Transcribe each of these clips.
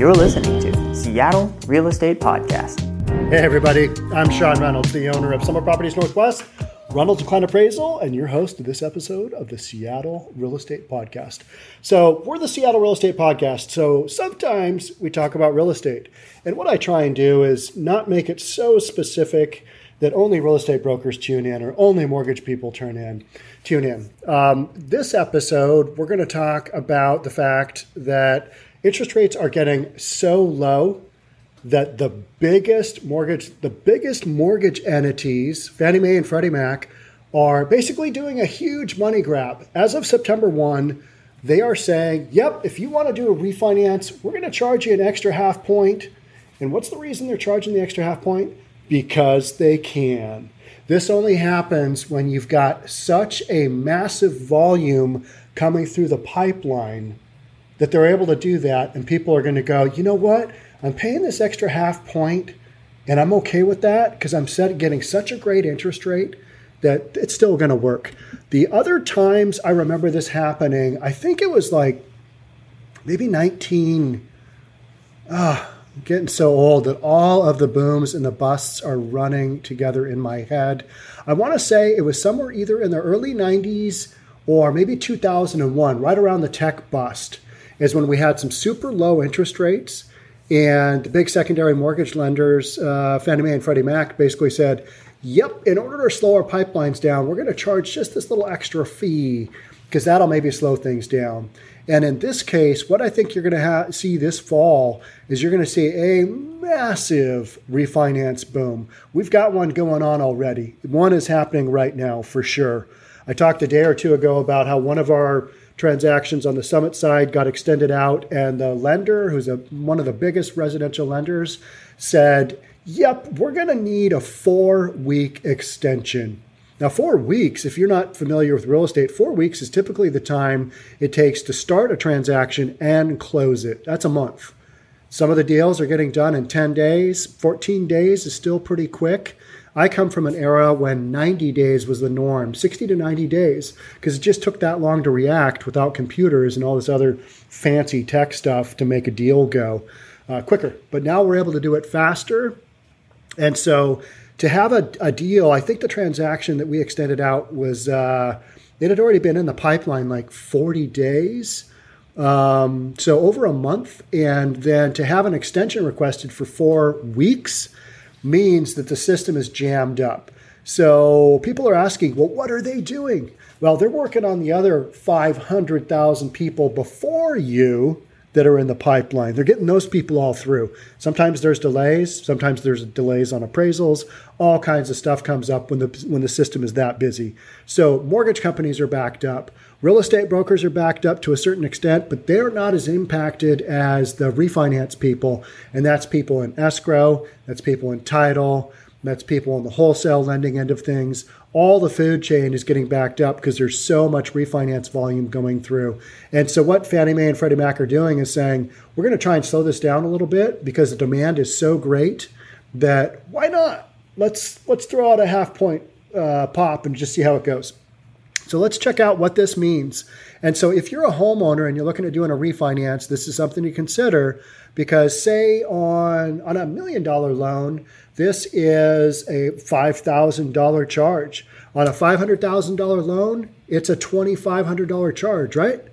You're listening to Seattle Real Estate Podcast. Hey, everybody. I'm Sean Reynolds, the owner of Summit Properties Northwest, Reynolds Kline Appraisal, and your host of this episode of the Seattle Real Estate Podcast. So, we're the Seattle Real Estate Podcast. So, sometimes we talk about real estate. And what I try and do is not make it so specific that only real estate brokers tune in or only mortgage people turn in tune in. Um, this episode, we're going to talk about the fact that interest rates are getting so low that the biggest mortgage the biggest mortgage entities, Fannie Mae and Freddie Mac, are basically doing a huge money grab. As of September 1, they are saying, "Yep, if you want to do a refinance, we're going to charge you an extra half point." And what's the reason they're charging the extra half point? Because they can. This only happens when you've got such a massive volume coming through the pipeline that they're able to do that, and people are going to go, you know what? I'm paying this extra half point, and I'm okay with that because I'm getting such a great interest rate that it's still going to work. The other times I remember this happening, I think it was like maybe 19. Ah, I'm getting so old that all of the booms and the busts are running together in my head. I want to say it was somewhere either in the early 90s or maybe 2001, right around the tech bust is when we had some super low interest rates, and the big secondary mortgage lenders, uh, Fannie Mae and Freddie Mac, basically said, "Yep, in order to slow our pipelines down, we're going to charge just this little extra fee because that'll maybe slow things down." And in this case, what I think you're going to ha- see this fall is you're going to see a massive refinance boom. We've got one going on already. One is happening right now for sure. I talked a day or two ago about how one of our transactions on the Summit side got extended out, and the lender, who's a, one of the biggest residential lenders, said, Yep, we're going to need a four week extension. Now, four weeks, if you're not familiar with real estate, four weeks is typically the time it takes to start a transaction and close it. That's a month. Some of the deals are getting done in 10 days. 14 days is still pretty quick. I come from an era when 90 days was the norm, 60 to 90 days, because it just took that long to react without computers and all this other fancy tech stuff to make a deal go uh, quicker. But now we're able to do it faster. And so to have a, a deal, I think the transaction that we extended out was, uh, it had already been in the pipeline like 40 days. Um, so over a month. And then to have an extension requested for four weeks means that the system is jammed up. So people are asking, well, what are they doing? Well, they're working on the other 500,000 people before you that are in the pipeline. They're getting those people all through. Sometimes there's delays, sometimes there's delays on appraisals. All kinds of stuff comes up when the when the system is that busy. So mortgage companies are backed up. Real estate brokers are backed up to a certain extent, but they're not as impacted as the refinance people, and that's people in escrow, that's people in title, that's people on the wholesale lending end of things. All the food chain is getting backed up because there's so much refinance volume going through. And so, what Fannie Mae and Freddie Mac are doing is saying, we're going to try and slow this down a little bit because the demand is so great that why not? Let's let's throw out a half point uh, pop and just see how it goes. So let's check out what this means. And so if you're a homeowner and you're looking at doing a refinance, this is something to consider because say on on a million dollar loan, this is a $5,000 charge. On a $500,000 loan, it's a $2,500 charge, right?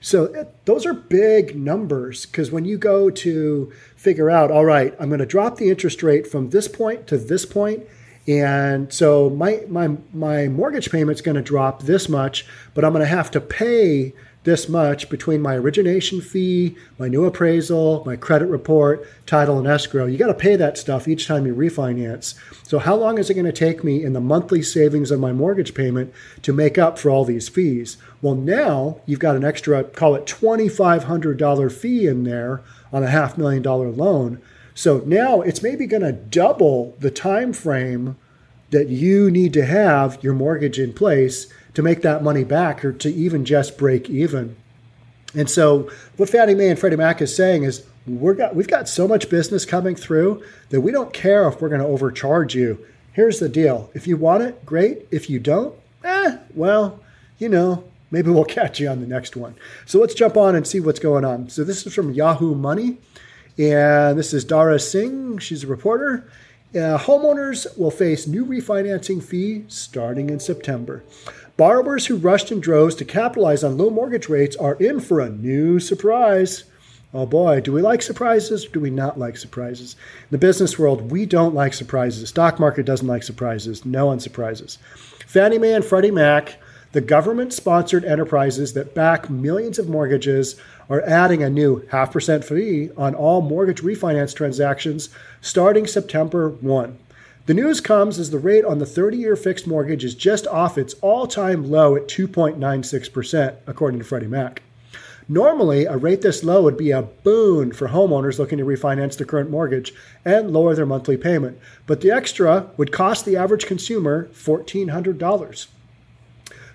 So it, those are big numbers because when you go to figure out, all right, I'm going to drop the interest rate from this point to this point, and so my my my mortgage payment's going to drop this much, but I'm going to have to pay this much between my origination fee, my new appraisal, my credit report, title, and escrow. You got to pay that stuff each time you refinance. So, how long is it going to take me in the monthly savings of my mortgage payment to make up for all these fees? Well, now you've got an extra, call it $2,500 fee in there on a half million dollar loan. So now it's maybe going to double the time frame that you need to have your mortgage in place to make that money back or to even just break even. And so what Fannie Mae and Freddie Mac is saying is we're got, we've got so much business coming through that we don't care if we're going to overcharge you. Here's the deal. If you want it, great. If you don't, eh, well, you know, maybe we'll catch you on the next one. So let's jump on and see what's going on. So this is from Yahoo Money. And this is Dhara Singh. She's a reporter. Uh, homeowners will face new refinancing fee starting in September. Borrowers who rushed in droves to capitalize on low mortgage rates are in for a new surprise. Oh boy, do we like surprises or do we not like surprises? In the business world, we don't like surprises. The stock market doesn't like surprises. No one surprises. Fannie Mae and Freddie Mac, the government sponsored enterprises that back millions of mortgages, are adding a new half percent fee on all mortgage refinance transactions starting September 1. The news comes as the rate on the 30 year fixed mortgage is just off its all time low at 2.96%, according to Freddie Mac. Normally, a rate this low would be a boon for homeowners looking to refinance their current mortgage and lower their monthly payment, but the extra would cost the average consumer $1,400.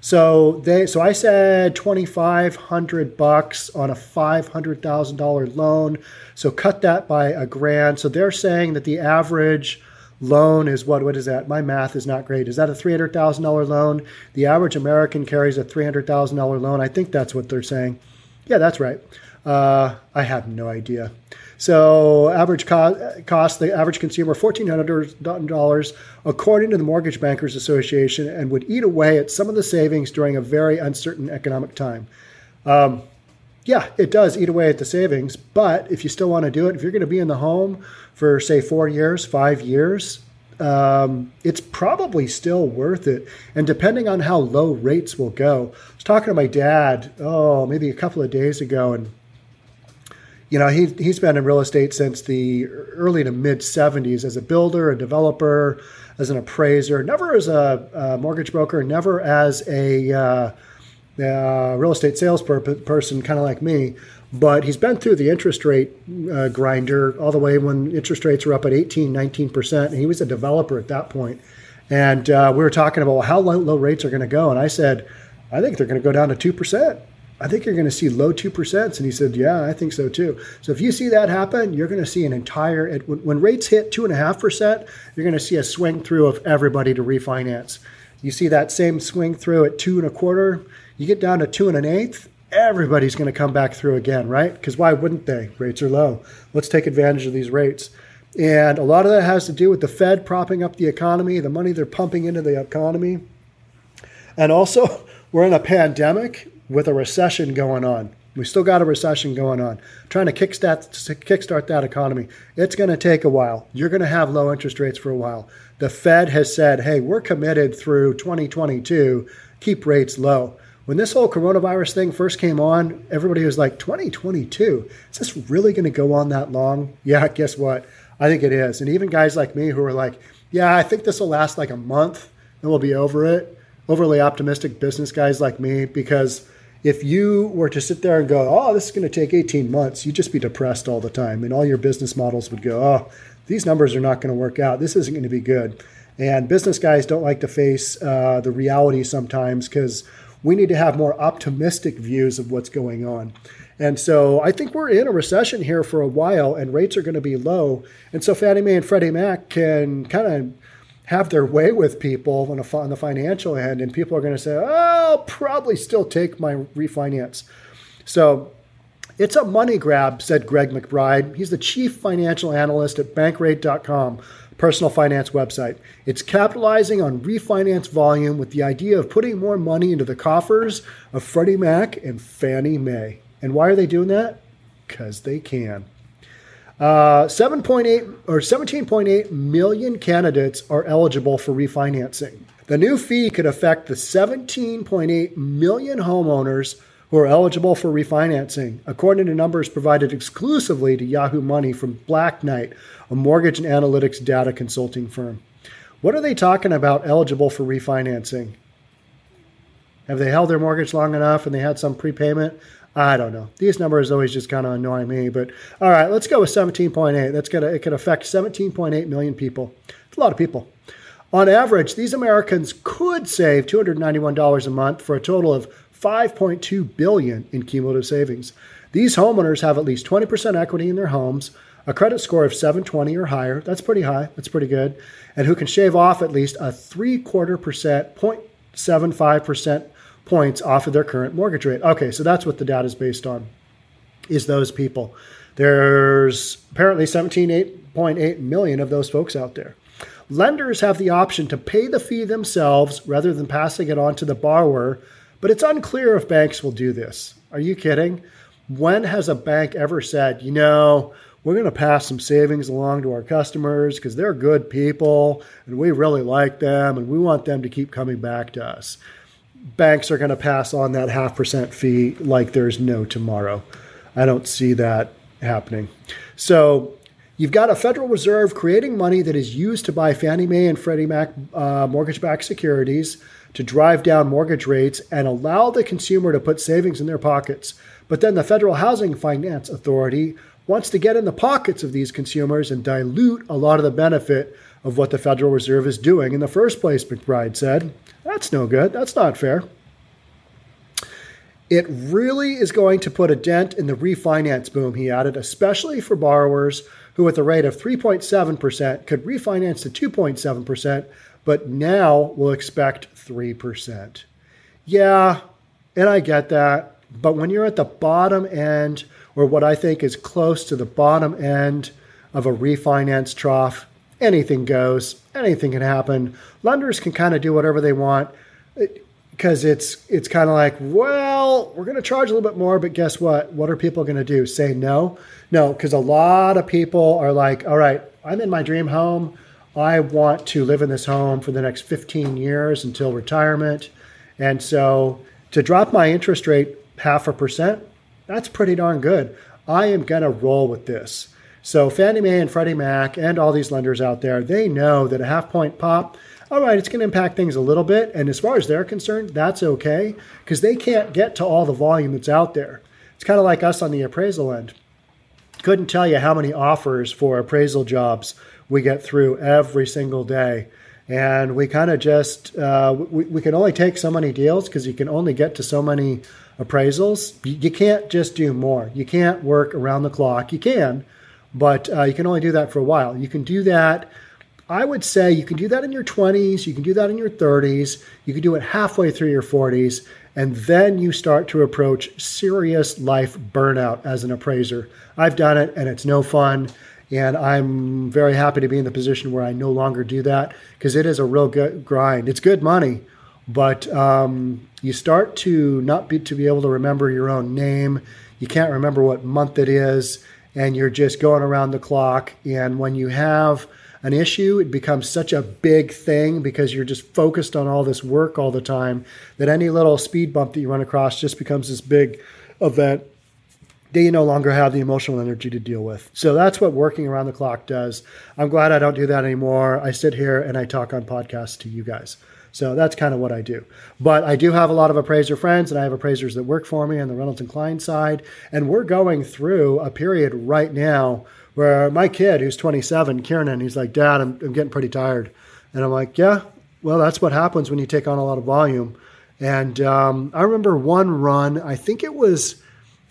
So they, so I said twenty five hundred bucks on a five hundred thousand dollar loan. So cut that by a grand. So they're saying that the average loan is what? What is that? My math is not great. Is that a three hundred thousand dollar loan? The average American carries a three hundred thousand dollar loan. I think that's what they're saying. Yeah, that's right. Uh, I have no idea. So average co- cost, the average consumer fourteen hundred dollars, according to the Mortgage Bankers Association, and would eat away at some of the savings during a very uncertain economic time. Um, yeah, it does eat away at the savings, but if you still want to do it, if you're going to be in the home for say four years, five years, um, it's probably still worth it. And depending on how low rates will go, I was talking to my dad, oh, maybe a couple of days ago, and you know, he, he's been in real estate since the early to mid 70s as a builder, a developer, as an appraiser, never as a, a mortgage broker, never as a uh, uh, real estate sales per- person, kind of like me. But he's been through the interest rate uh, grinder all the way when interest rates were up at 18, 19%. And he was a developer at that point. And uh, we were talking about how low, low rates are going to go. And I said, I think they're going to go down to 2%. I think you're going to see low 2%. And he said, Yeah, I think so too. So if you see that happen, you're going to see an entire, when rates hit 2.5%, you're going to see a swing through of everybody to refinance. You see that same swing through at two and a quarter, you get down to two and an eighth, everybody's going to come back through again, right? Because why wouldn't they? Rates are low. Let's take advantage of these rates. And a lot of that has to do with the Fed propping up the economy, the money they're pumping into the economy. And also, we're in a pandemic with a recession going on. We still got a recession going on. Trying to kickstart, kickstart that economy. It's going to take a while. You're going to have low interest rates for a while. The Fed has said, hey, we're committed through 2022, keep rates low. When this whole coronavirus thing first came on, everybody was like, 2022? Is this really going to go on that long? Yeah, guess what? I think it is. And even guys like me who are like, yeah, I think this will last like a month and we'll be over it. Overly optimistic business guys like me, because if you were to sit there and go, oh, this is going to take 18 months, you'd just be depressed all the time. And all your business models would go, oh, these numbers are not going to work out. This isn't going to be good. And business guys don't like to face uh, the reality sometimes because we need to have more optimistic views of what's going on. And so I think we're in a recession here for a while, and rates are going to be low. And so Fannie Mae and Freddie Mac can kind of have their way with people on, a, on the financial end, and people are going to say, oh, I'll probably still take my refinance. So it's a money grab, said Greg McBride. He's the chief financial analyst at bankrate.com, personal finance website. It's capitalizing on refinance volume with the idea of putting more money into the coffers of Freddie Mac and Fannie Mae. And why are they doing that? Because they can. Uh, 7.8 or 17.8 million candidates are eligible for refinancing. The new fee could affect the 17.8 million homeowners who are eligible for refinancing, according to numbers provided exclusively to Yahoo Money from Black Knight, a mortgage and analytics data consulting firm. What are they talking about eligible for refinancing? Have they held their mortgage long enough and they had some prepayment? I don't know. These numbers always just kind of annoy me. But all right, let's go with 17.8. That's gonna it could affect 17.8 million people. It's a lot of people. On average, these Americans could save $291 a month for a total of 5.2 billion in cumulative savings. These homeowners have at least 20% equity in their homes, a credit score of 720 or higher. That's pretty high. That's pretty good. And who can shave off at least a three quarter percent, 0.75 percent points off of their current mortgage rate. Okay, so that's what the data is based on, is those people. There's apparently 17.8 million of those folks out there. Lenders have the option to pay the fee themselves rather than passing it on to the borrower, but it's unclear if banks will do this. Are you kidding? When has a bank ever said, you know, we're going to pass some savings along to our customers because they're good people and we really like them and we want them to keep coming back to us? Banks are going to pass on that half percent fee like there's no tomorrow. I don't see that happening. So you've got a Federal Reserve creating money that is used to buy Fannie Mae and Freddie Mac uh, mortgage backed securities to drive down mortgage rates and allow the consumer to put savings in their pockets. But then the Federal Housing Finance Authority wants to get in the pockets of these consumers and dilute a lot of the benefit of what the Federal Reserve is doing in the first place, McBride said. That's no good. That's not fair. It really is going to put a dent in the refinance boom, he added, especially for borrowers who, at the rate of 3.7%, could refinance to 2.7%, but now will expect 3%. Yeah, and I get that. But when you're at the bottom end, or what I think is close to the bottom end of a refinance trough, anything goes, anything can happen. Lenders can kind of do whatever they want. Uh, because it's it's kind of like, well, we're going to charge a little bit more, but guess what? What are people going to do? Say no? No, because a lot of people are like, all right, I'm in my dream home. I want to live in this home for the next 15 years until retirement. And so to drop my interest rate half a percent, that's pretty darn good. I am going to roll with this. So Fannie Mae and Freddie Mac and all these lenders out there, they know that a half point pop all right, it's going to impact things a little bit. And as far as they're concerned, that's okay because they can't get to all the volume that's out there. It's kind of like us on the appraisal end. Couldn't tell you how many offers for appraisal jobs we get through every single day. And we kind of just, uh, we, we can only take so many deals because you can only get to so many appraisals. You, you, can't just do more. You can't work around the clock. You can, but uh, you can only do that for a while. You can do that I would say you can do that in your 20s, you can do that in your 30s, you can do it halfway through your 40s, and then you start to approach serious life burnout as an appraiser. I've done it and it's no fun. And I'm very happy to be in the position where I no longer do that because it is a real good grind. It's good money, but um, you start to not be to be able to remember your own name. You can't remember what month it is, and you're just going around the clock. And when you have an issue, it becomes such a big thing because you're just focused on all this work all the time that any little speed bump that you run across just becomes this big event that you no longer have the emotional energy to deal with. So that's what working around the clock does. I'm glad I don't do that anymore. I sit here and I talk on podcasts to you guys. So that's kind of what I do. But I do have a lot of appraiser friends, and I have appraisers that work for me on the Reynolds and Kline side. And we're going through a period right now where my kid, who's 27, Kieran, he's like, Dad, I'm, I'm getting pretty tired. And I'm like, Yeah, well, that's what happens when you take on a lot of volume. And um, I remember one run, I think it was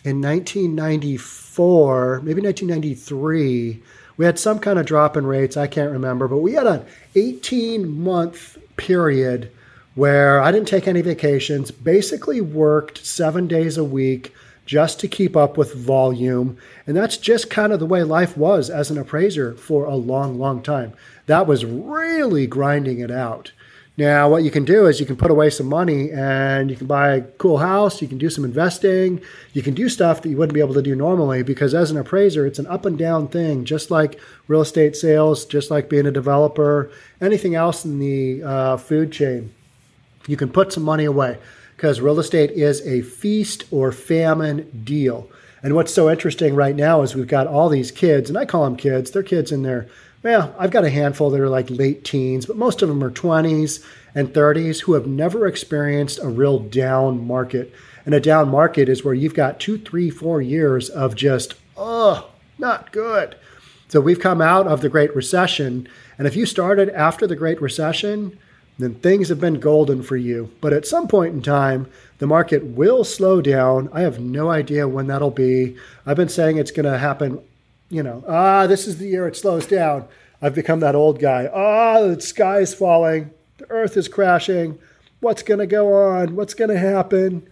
in 1994, maybe 1993. We had some kind of drop in rates. I can't remember, but we had an 18 month period where I didn't take any vacations, basically worked seven days a week just to keep up with volume. And that's just kind of the way life was as an appraiser for a long, long time. That was really grinding it out. Now, what you can do is you can put away some money and you can buy a cool house, you can do some investing, you can do stuff that you wouldn't be able to do normally because as an appraiser, it's an up and down thing, just like real estate sales, just like being a developer, anything else in the uh, food chain. You can put some money away because real estate is a feast or famine deal. And what's so interesting right now is we've got all these kids, and I call them kids, they're kids in their, well, I've got a handful that are like late teens, but most of them are 20s and 30s who have never experienced a real down market. And a down market is where you've got two, three, four years of just, oh, not good. So we've come out of the Great Recession. And if you started after the Great Recession, then things have been golden for you. But at some point in time, the market will slow down. I have no idea when that'll be. I've been saying it's going to happen, you know, ah, this is the year it slows down. I've become that old guy. Ah, the sky is falling. The earth is crashing. What's going to go on? What's going to happen?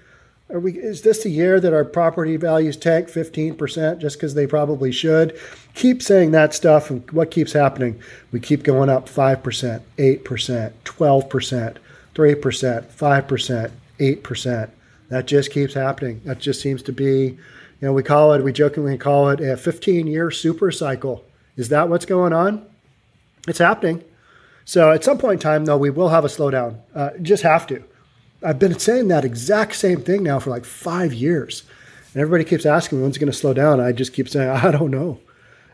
Are we, is this the year that our property values tank 15% just because they probably should? Keep saying that stuff, and what keeps happening? We keep going up 5%, 8%, 12%, 3%, 5%, 8%. That just keeps happening. That just seems to be, you know, we call it, we jokingly call it a 15 year super cycle. Is that what's going on? It's happening. So at some point in time, though, we will have a slowdown. Uh, just have to. I've been saying that exact same thing now for like five years. And everybody keeps asking me when's it going to slow down. I just keep saying, I don't know.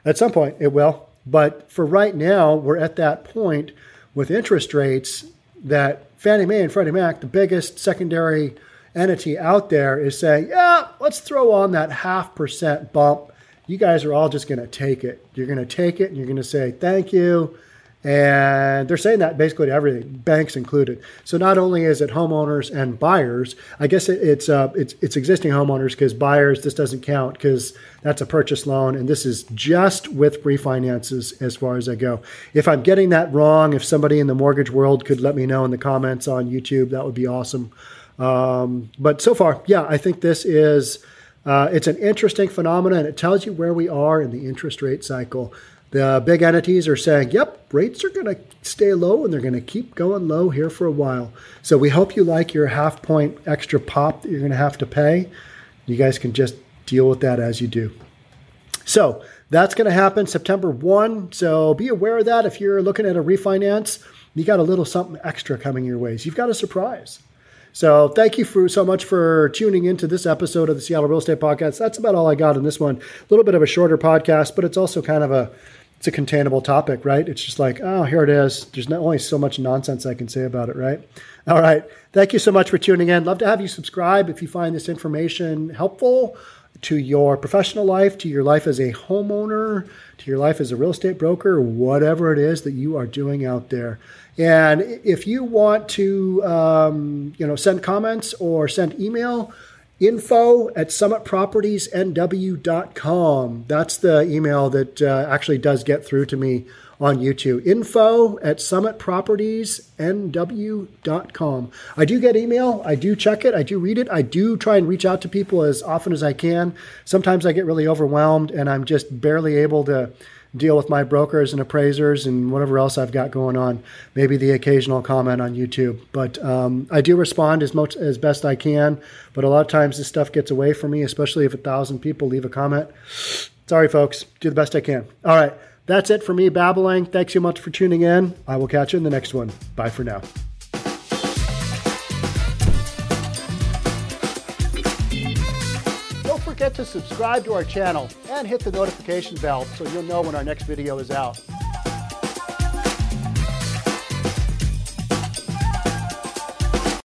At some point, it will. But for right now, we're at that point with interest rates that Fannie Mae and Freddie Mac, the biggest secondary entity out there, is saying, yeah, let's throw on that half percent bump. You guys are all just going to take it. You're going to take it and you're going to say, thank you. And they're saying that basically to everything, banks included. So not only is it homeowners and buyers, I guess it, it's uh, it's it's existing homeowners because buyers this doesn't count because that's a purchase loan, and this is just with refinances as far as I go. If I'm getting that wrong, if somebody in the mortgage world could let me know in the comments on YouTube, that would be awesome. Um, but so far, yeah, I think this is. Uh, it's an interesting phenomenon. It tells you where we are in the interest rate cycle. The big entities are saying, yep, rates are going to stay low and they're going to keep going low here for a while. So we hope you like your half point extra pop that you're going to have to pay. You guys can just deal with that as you do. So that's going to happen September 1. So be aware of that. If you're looking at a refinance, you got a little something extra coming your ways. You've got a surprise. So thank you for so much for tuning into this episode of the Seattle Real Estate Podcast. That's about all I got in this one. A little bit of a shorter podcast, but it's also kind of a it's a containable topic, right? It's just like, oh, here it is. There's not only so much nonsense I can say about it, right? All right. Thank you so much for tuning in. Love to have you subscribe if you find this information helpful to your professional life, to your life as a homeowner, to your life as a real estate broker, whatever it is that you are doing out there. And if you want to, um, you know, send comments or send email, info at summitpropertiesnw.com. That's the email that uh, actually does get through to me on YouTube. Info at summitpropertiesnw.com. I do get email. I do check it. I do read it. I do try and reach out to people as often as I can. Sometimes I get really overwhelmed and I'm just barely able to deal with my brokers and appraisers and whatever else I've got going on. Maybe the occasional comment on YouTube, but um, I do respond as much as best I can. But a lot of times this stuff gets away from me, especially if a thousand people leave a comment. Sorry, folks. Do the best I can. All right, that's it for me babbling. Thanks so much for tuning in. I will catch you in the next one. Bye for now. Don't forget to subscribe to our channel and hit the notification bell so you'll know when our next video is out.